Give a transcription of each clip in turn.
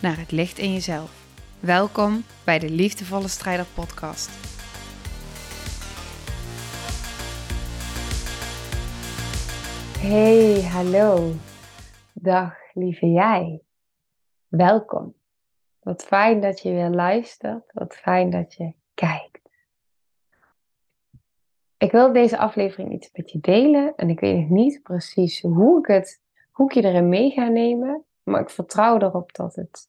naar het licht in jezelf. Welkom bij de Liefdevolle Strijder Podcast. Hey, hallo. Dag, lieve jij. Welkom. Wat fijn dat je weer luistert. Wat fijn dat je kijkt. Ik wil deze aflevering iets met je delen. En ik weet niet precies hoe ik, het, hoe ik je erin mee ga nemen. Maar ik vertrouw erop dat het,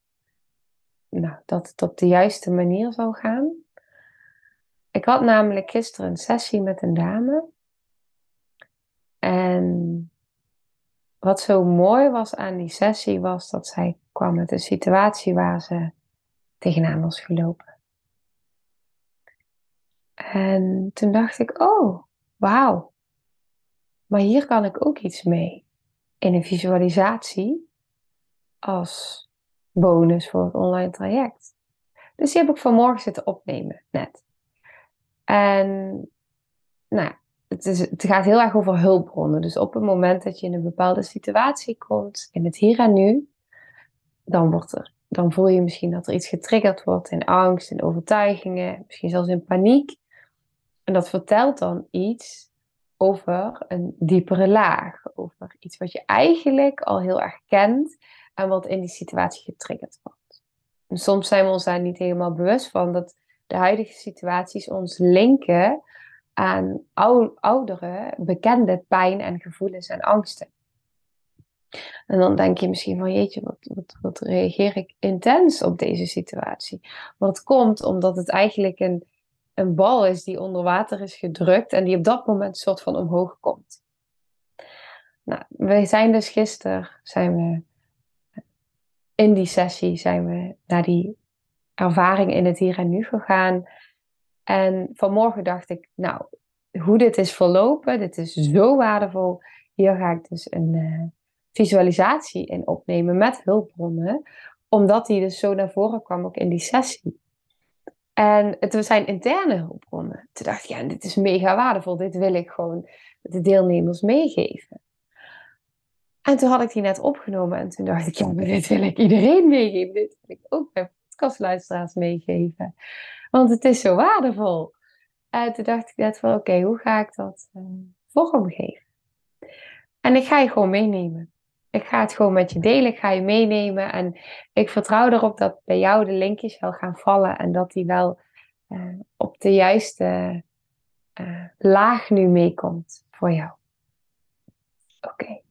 nou, dat het op de juiste manier zal gaan. Ik had namelijk gisteren een sessie met een dame. En wat zo mooi was aan die sessie was dat zij kwam met een situatie waar ze tegenaan was gelopen. En toen dacht ik, oh, wauw. Maar hier kan ik ook iets mee. In een visualisatie als bonus voor het online traject. Dus die heb ik vanmorgen zitten opnemen, net. En nou, het, is, het gaat heel erg over hulpbronnen. Dus op het moment dat je in een bepaalde situatie komt, in het hier en nu, dan, wordt er, dan voel je misschien dat er iets getriggerd wordt in angst, in overtuigingen, misschien zelfs in paniek. En dat vertelt dan iets over een diepere laag, over iets wat je eigenlijk al heel erg kent en wat in die situatie getriggerd wordt. En soms zijn we ons daar niet helemaal bewust van dat de huidige situaties ons linken aan oudere, bekende pijn en gevoelens en angsten. En dan denk je misschien van jeetje, wat, wat, wat reageer ik intens op deze situatie? Maar het komt omdat het eigenlijk een een bal is die onder water is gedrukt en die op dat moment soort van omhoog komt. Nou, we zijn dus gisteren, zijn we in die sessie, zijn we naar die ervaring in het hier en nu gegaan. En vanmorgen dacht ik, nou, hoe dit is verlopen, dit is zo waardevol. Hier ga ik dus een uh, visualisatie in opnemen met hulpbronnen, omdat die dus zo naar voren kwam ook in die sessie. En het zijn interne hulpbronnen. Toen dacht ik, ja, dit is mega waardevol. Dit wil ik gewoon de deelnemers meegeven. En toen had ik die net opgenomen en toen dacht ik, ja, maar dit wil ik iedereen meegeven. Dit wil ik ook mijn podcastluisteraars meegeven. Want het is zo waardevol. En toen dacht ik net van, oké, hoe ga ik dat uh, vormgeven? En ik ga je gewoon meenemen. Ik ga het gewoon met je delen, ik ga je meenemen. En ik vertrouw erop dat bij jou de linkjes wel gaan vallen en dat die wel uh, op de juiste uh, laag nu meekomt voor jou. Oké. Okay.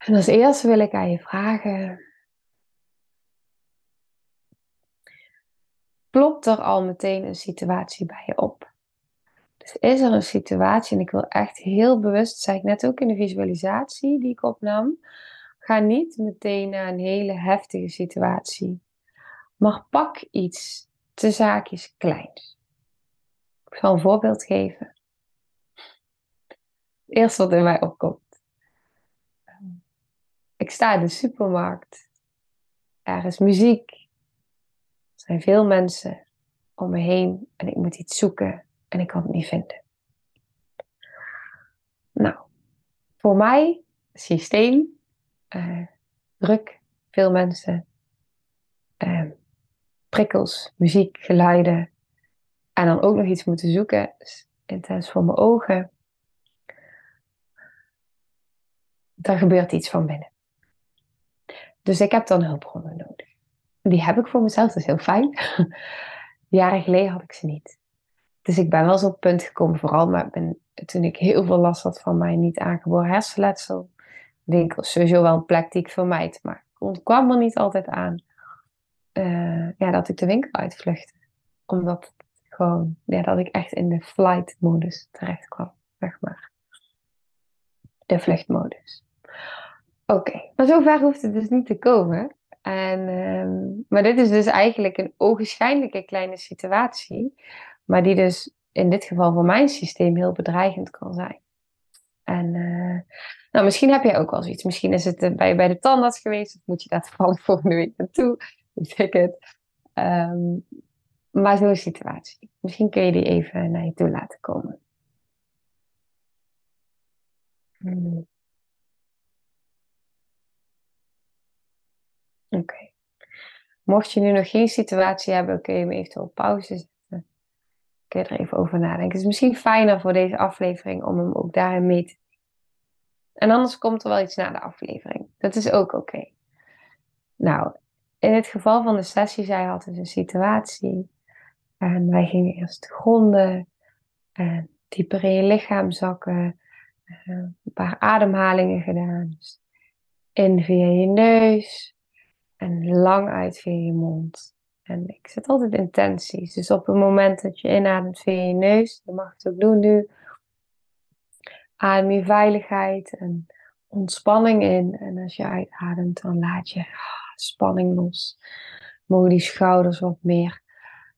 En als eerste wil ik aan je vragen. Plopt er al meteen een situatie bij je op? Dus is er een situatie, en ik wil echt heel bewust, zei ik net ook in de visualisatie die ik opnam, ga niet meteen naar een hele heftige situatie. Maar pak iets te zaakjes kleins. Ik zal een voorbeeld geven. Het eerste wat in mij opkomt. Ik sta in de supermarkt. Er is muziek. Er zijn veel mensen om me heen en ik moet iets zoeken en ik kan het niet vinden. Nou, voor mij, systeem, uh, druk, veel mensen, uh, prikkels, muziek, geluiden. En dan ook nog iets moeten zoeken, intens voor mijn ogen. Daar gebeurt iets van binnen. Dus ik heb dan hulpbronnen nodig. Die heb ik voor mezelf, dat is heel fijn. Jaren geleden had ik ze niet. Dus ik ben wel eens op het punt gekomen, vooral maar toen ik heel veel last had van mijn niet aangeboren hersenletsel. Ik denk sowieso wel een plek die ik vermijd, maar ik kwam er niet altijd aan. Uh, ja, dat ik de winkel uitvluchtte. Omdat gewoon, ja, dat ik echt in de flight modus terecht kwam, zeg maar. De vluchtmodus. Oké, maar zover hoeft het dus niet te komen. En, ehm, maar dit is dus eigenlijk een ogenschijnlijke kleine situatie, maar die dus in dit geval voor mijn systeem heel bedreigend kan zijn. En uh, nou, misschien heb jij ook wel zoiets. Misschien is het uh, bij, bij de tandarts geweest, of moet je daar toevallig volgende week naartoe, ik het. Um, maar zo'n situatie. Misschien kun je die even naar je toe laten komen. Hmm. Oké. Mocht je nu nog geen situatie hebben, kun je hem eventueel op pauze zetten. Kun je er even over nadenken. Het is misschien fijner voor deze aflevering om hem ook daarin mee te En anders komt er wel iets na de aflevering. Dat is ook oké. Nou, in het geval van de sessie, zij had dus een situatie. En wij gingen eerst gronden. En dieper in je lichaam zakken. Eh, een paar ademhalingen gedaan. Dus in via je neus. En lang uit via je mond. En ik zet altijd intenties. Dus op het moment dat je inademt via je neus, dan mag je het ook doen nu. Adem je veiligheid en ontspanning in. En als je uitademt, dan laat je ah, spanning los. Mogen die schouders wat meer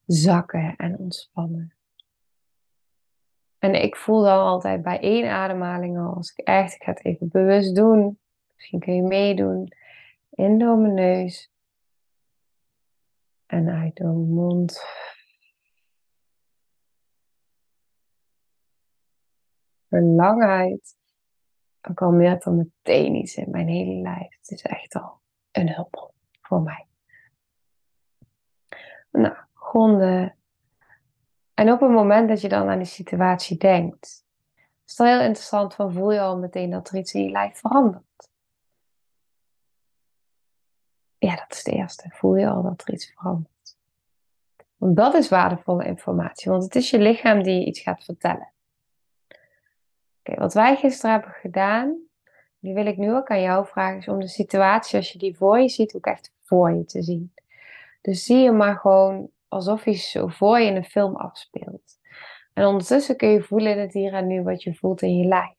zakken en ontspannen. En ik voel dan altijd bij één ademhaling al, als ik echt, ik ga het even bewust doen. Misschien kun je meedoen in door mijn neus. En uit door mijn mond. Ook al merkt er meteen iets in mijn hele lijf. Het is echt al een hulp voor mij. Nou, gronden. En op het moment dat je dan aan die situatie denkt, is het heel interessant van voel je al meteen dat er iets in je lijf verandert. Ja, dat is de eerste. Voel je al dat er iets verandert. Want dat is waardevolle informatie, want het is je lichaam die je iets gaat vertellen. Oké, wat wij gisteren hebben gedaan, die wil ik nu ook aan jou vragen, is om de situatie als je die voor je ziet, ook echt voor je te zien. Dus zie je maar gewoon alsof je zo voor je in een film afspeelt. En ondertussen kun je voelen in het hier en nu wat je voelt in je lijf.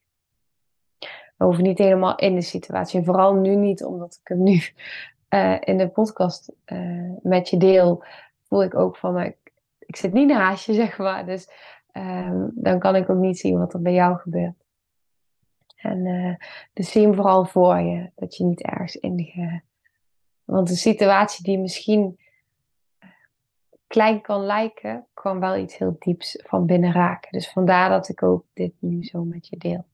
We hoeven niet helemaal in de situatie. vooral nu niet, omdat ik hem nu uh, in de podcast uh, met je deel, voel ik ook van, ik, ik zit niet naast je, zeg maar. Dus um, dan kan ik ook niet zien wat er bij jou gebeurt. En uh, dus zie hem vooral voor je, dat je niet ergens in Want de situatie die misschien klein kan lijken, kan wel iets heel dieps van binnen raken. Dus vandaar dat ik ook dit nu zo met je deel.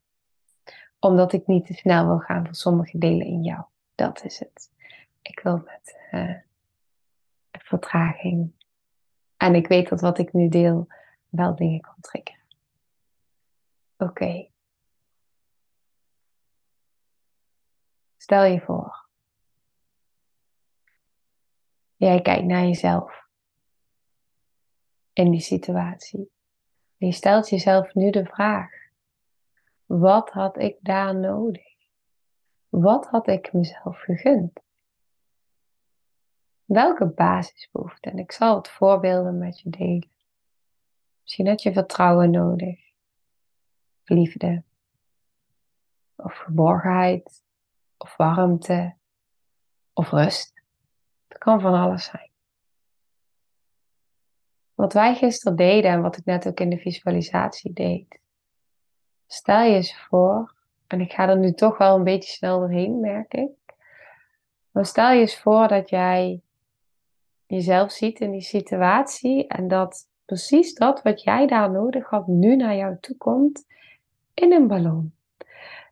Omdat ik niet te snel wil gaan voor sommige delen in jou. Dat is het. Ik wil met uh, vertraging. En ik weet dat wat ik nu deel wel dingen kan trekken. Oké. Stel je voor. Jij kijkt naar jezelf in die situatie. je stelt jezelf nu de vraag: wat had ik daar nodig? Wat had ik mezelf gegund? Welke basisbehoeften? En ik zal het voorbeelden met je delen. Misschien had je vertrouwen nodig, liefde, of geborgenheid, of warmte, of rust. Het kan van alles zijn. Wat wij gisteren deden en wat ik net ook in de visualisatie deed. Stel je eens voor, en ik ga er nu toch wel een beetje snel doorheen, merk ik. Stel je eens voor dat jij jezelf ziet in die situatie en dat precies dat wat jij daar nodig had nu naar jou toe komt in een ballon.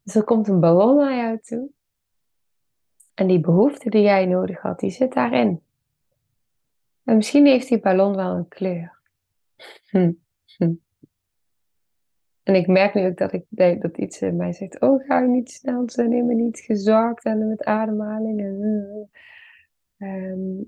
Dus er komt een ballon naar jou toe en die behoefte die jij nodig had, die zit daarin. En misschien heeft die ballon wel een kleur. En ik merk nu ook dat, ik, dat iets in mij zegt: Oh, ga je niet snel, ze nemen niet gezakt en met ademhaling. En, ehm,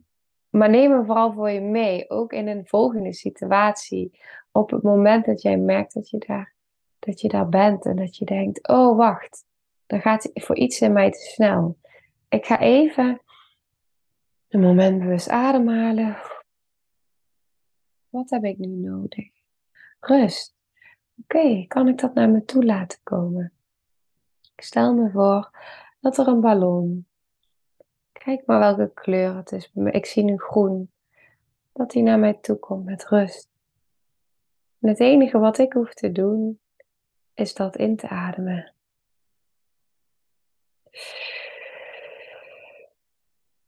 maar neem hem vooral voor je mee, ook in een volgende situatie. Op het moment dat jij merkt dat je daar, dat je daar bent en dat je denkt: Oh, wacht, dan gaat voor iets in mij te snel. Ik ga even een moment bewust ademhalen. Wat heb ik nu nodig? Rust. Oké, kan ik dat naar me toe laten komen? Ik stel me voor dat er een ballon. Kijk maar welke kleur het is. Ik zie nu groen. Dat hij naar mij toe komt met rust. Het enige wat ik hoef te doen, is dat in te ademen.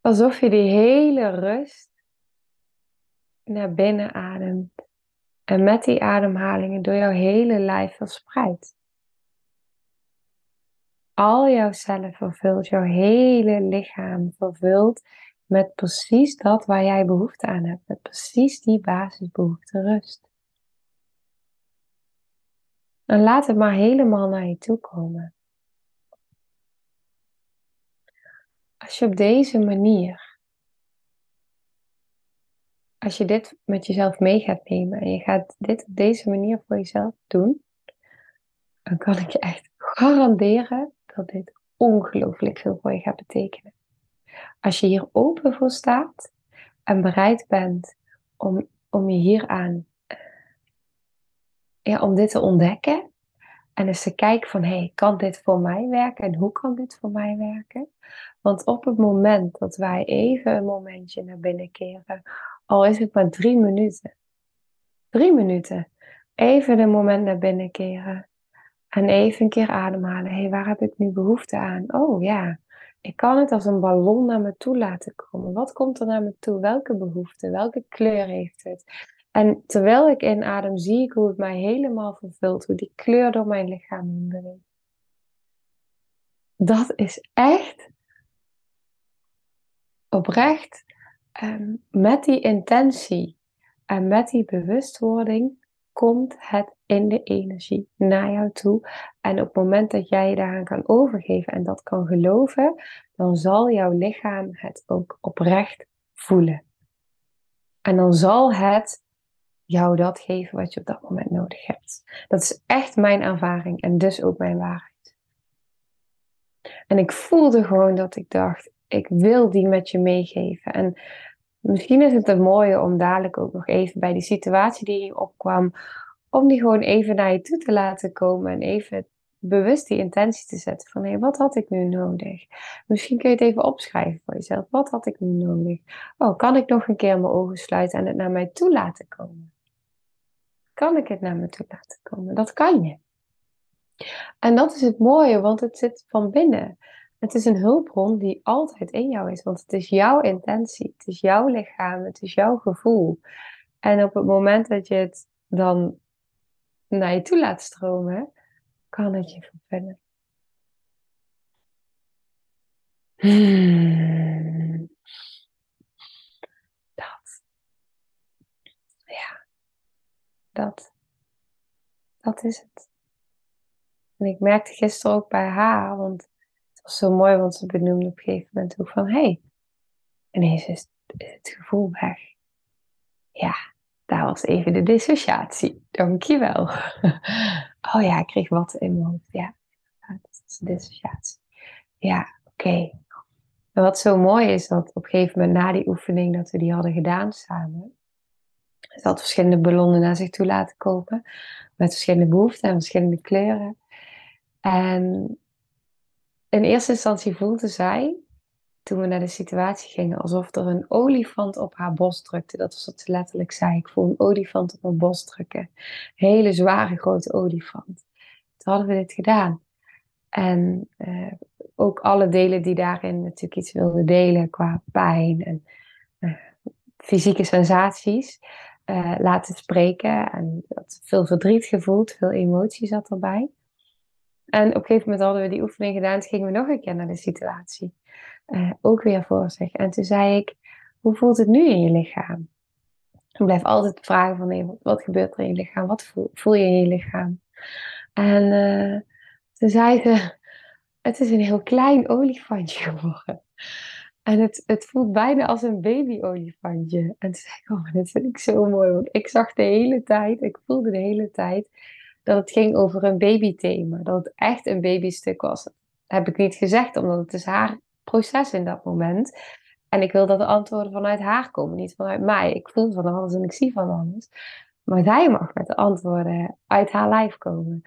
Alsof je die hele rust naar binnen ademt. En met die ademhalingen door jouw hele lijf verspreidt. Al jouw cellen vervult, jouw hele lichaam vervult met precies dat waar jij behoefte aan hebt. Met precies die basisbehoefte rust. En laat het maar helemaal naar je toe komen. Als je op deze manier, als je dit met jezelf mee gaat nemen en je gaat dit op deze manier voor jezelf doen, dan kan ik je echt garanderen dat dit ongelooflijk veel voor je gaat betekenen. Als je hier open voor staat en bereid bent om, om je hieraan, ja, om dit te ontdekken en eens te kijken van, hey, kan dit voor mij werken en hoe kan dit voor mij werken? Want op het moment dat wij even een momentje naar binnen keren, al is het maar drie minuten, drie minuten, even een moment naar binnen keren en even een keer ademhalen. Hé, hey, waar heb ik nu behoefte aan? Oh ja, ik kan het als een ballon naar me toe laten komen. Wat komt er naar me toe? Welke behoefte? Welke kleur heeft het? En terwijl ik inadem, zie ik hoe het mij helemaal vervult, hoe die kleur door mijn lichaam heen. Dat is echt oprecht um, met die intentie en met die bewustwording komt het in de energie naar jou toe. En op het moment dat jij je daaraan kan overgeven en dat kan geloven, dan zal jouw lichaam het ook oprecht voelen. En dan zal het jou dat geven wat je op dat moment nodig hebt. Dat is echt mijn ervaring en dus ook mijn waarheid. En ik voelde gewoon dat ik dacht, ik wil die met je meegeven. En misschien is het een mooie om dadelijk ook nog even bij die situatie die opkwam, om die gewoon even naar je toe te laten komen en even bewust die intentie te zetten van hé, wat had ik nu nodig? Misschien kun je het even opschrijven voor jezelf. Wat had ik nu nodig? Oh, kan ik nog een keer mijn ogen sluiten en het naar mij toe laten komen? Kan ik het naar me toe laten komen? Dat kan je. En dat is het mooie, want het zit van binnen. Het is een hulpbron die altijd in jou is, want het is jouw intentie, het is jouw lichaam, het is jouw gevoel. En op het moment dat je het dan naar je toe laat stromen, kan het je vervullen. Hmm. Dat. Ja. Dat. Dat is het. En ik merkte gisteren ook bij haar, want het was zo mooi, want ze benoemde op een gegeven moment ook van, hé, hey, ineens is het gevoel weg. Ja, daar was even de dissociatie. Dankjewel. Oh ja, ik kreeg wat in mijn hoofd. Ja, dat is dissociatie. Ja, oké. Wat zo mooi is, dat op een gegeven moment na die oefening dat we die hadden gedaan samen, ze had verschillende ballonnen naar zich toe laten kopen. Met verschillende behoeften en verschillende kleuren. En in eerste instantie voelde zij, toen we naar de situatie gingen, alsof er een olifant op haar bos drukte. Dat was wat ze letterlijk zei. Ik voel een olifant op mijn bos drukken. Hele zware grote olifant. Toen hadden we dit gedaan. En uh, ook alle delen die daarin natuurlijk iets wilden delen qua pijn en uh, fysieke sensaties uh, laten spreken. En veel verdriet gevoeld, veel emotie zat erbij. En op een gegeven moment hadden we die oefening gedaan. Toen gingen we nog een keer naar de situatie. Uh, ook weer voor zich. En toen zei ik, hoe voelt het nu in je lichaam? Ik blijf altijd vragen van, nee, wat gebeurt er in je lichaam? Wat voel, je in je lichaam? En uh, toen zei ze, het is een heel klein olifantje geworden. En het, het voelt bijna als een baby-olifantje. En toen zei ik, oh, dat vind ik zo mooi. Want ik zag de hele tijd, ik voelde de hele tijd dat het ging over een babythema. Dat het echt een babystuk was. Heb ik niet gezegd, omdat het is haar proces in dat moment. En ik wil dat de antwoorden vanuit haar komen, niet vanuit mij. Ik voel van alles en ik zie van alles. Maar zij mag met de antwoorden uit haar lijf komen.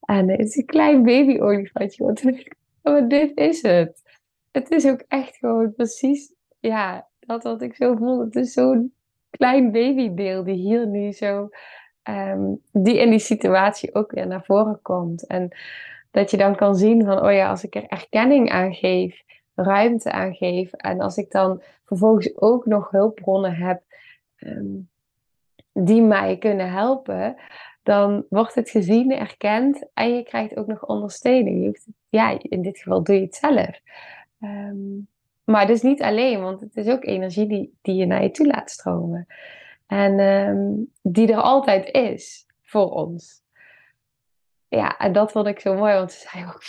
En het is een klein baby-olifantje. Maar dit is het. Het is ook echt gewoon precies, ja, dat wat ik zo voel. Het is zo'n klein babydeel die hier nu zo, ehm, die in die situatie ook weer naar voren komt. En dat je dan kan zien van, oh ja, als ik er erkenning aan geef, ruimte aan geef. En als ik dan vervolgens ook nog hulpbronnen heb ehm, die mij kunnen helpen, dan wordt het gezien, erkend en je krijgt ook nog ondersteuning. Je ja, in dit geval doe je het zelf. Um, maar dus niet alleen, want het is ook energie die, die je naar je toe laat stromen. En ehm, die er altijd is voor ons. Ja, en dat vond ik zo mooi, want ze zei ook,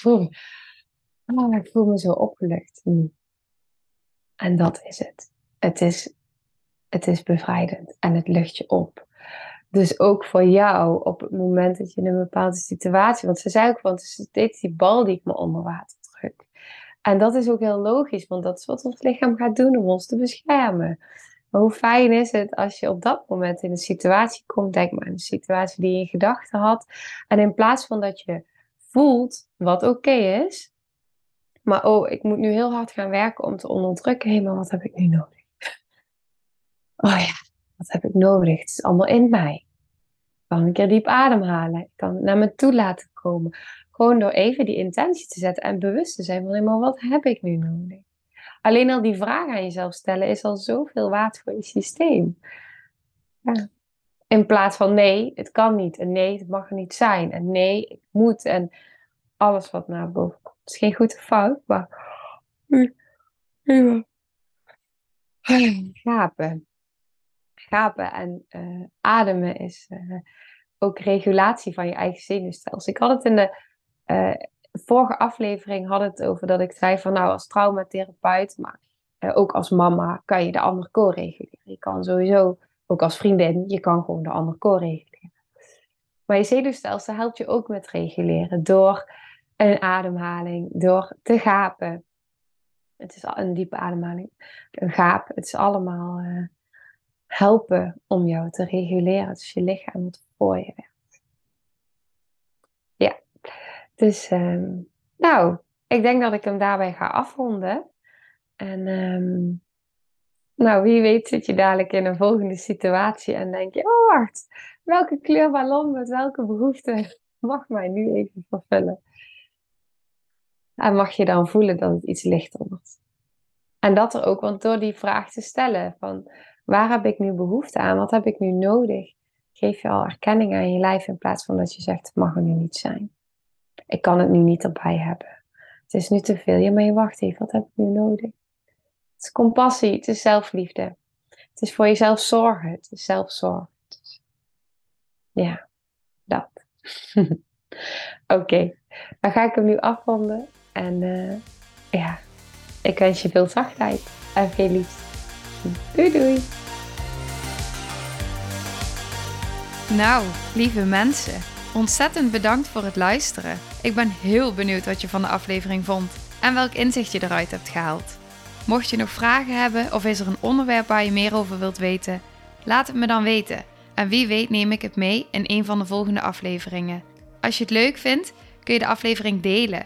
oh, ik voel me zo opgelucht. En dat is het. Het is, het is bevrijdend en het lucht je op. Dus ook voor jou op het moment dat je in een bepaalde situatie, want ze zei ook, want het is steeds die bal die ik me onder water druk. En dat is ook heel logisch, want dat is wat ons lichaam gaat doen om ons te beschermen. Maar hoe fijn is het als je op dat moment in een situatie komt, denk maar aan een situatie die je in gedachten had. En in plaats van dat je voelt wat oké is, maar oh, ik moet nu heel hard gaan werken om te onderdrukken. Hé, maar wat heb ik nu nodig? Oh ja, wat heb ik nodig? Het is allemaal in mij. Ik kan een keer diep ademhalen. Ik kan het naar me toe laten komen. Gewoon door even die intentie te zetten en bewust te zijn van, maar wat heb ik nu nodig? Alleen al die vraag aan jezelf stellen is al zoveel waard voor je systeem. Ja. In plaats van nee, het kan niet. En nee, het mag er niet zijn. En nee, ik moet. En alles wat naar boven komt. Het is geen goed of fout, maar... Gapen. Gapen en uh, ademen is uh, ook regulatie van je eigen zenuwstelsel. Ik had het in de uh, vorige aflevering had het over dat ik zei van nou als traumatherapeut, maar ook als mama kan je de ander co-reguleren. Je kan sowieso, ook als vriendin, je kan gewoon de ander co-reguleren. Maar je zenuwstelsel helpt je ook met reguleren door een ademhaling, door te gapen. Het is een diepe ademhaling, een gaap. Het is allemaal uh, helpen om jou te reguleren. Dus je lichaam wat voor je werkt. Dus ehm, nou, ik denk dat ik hem daarbij ga afronden. En um, nou, wie weet zit je dadelijk in een volgende situatie en denk je, oh wacht, welke kleurballon met welke behoefte mag mij nu even vervullen? En mag je dan voelen dat het iets lichter wordt. En dat er ook, want door die vraag te stellen van waar heb ik nu behoefte aan, wat heb ik nu nodig, geef je al erkenning aan je lijf in plaats van dat je zegt het mag er nu niet zijn ik kan het nu niet erbij hebben. Het is nu te veel. Ja, maar je wacht even, wat heb ik nu nodig? Het is compassie, het is zelfliefde. Het is voor jezelf zorgen, het is zelfzorg. ja, dat. Oké, dan ga ik hem nu afronden. En uh, ja, ik wens je veel zachtheid en veel liefde. Doei doei! Nou, lieve mensen. Ontzettend bedankt voor het luisteren. Ik ben heel benieuwd wat je van de aflevering vond en welk inzicht je eruit hebt gehaald. Mocht je nog vragen hebben of is er een onderwerp waar je meer over wilt weten, laat het me dan weten. En wie weet neem ik het mee in een van de volgende afleveringen. Als je het leuk vindt, kun je de aflevering delen.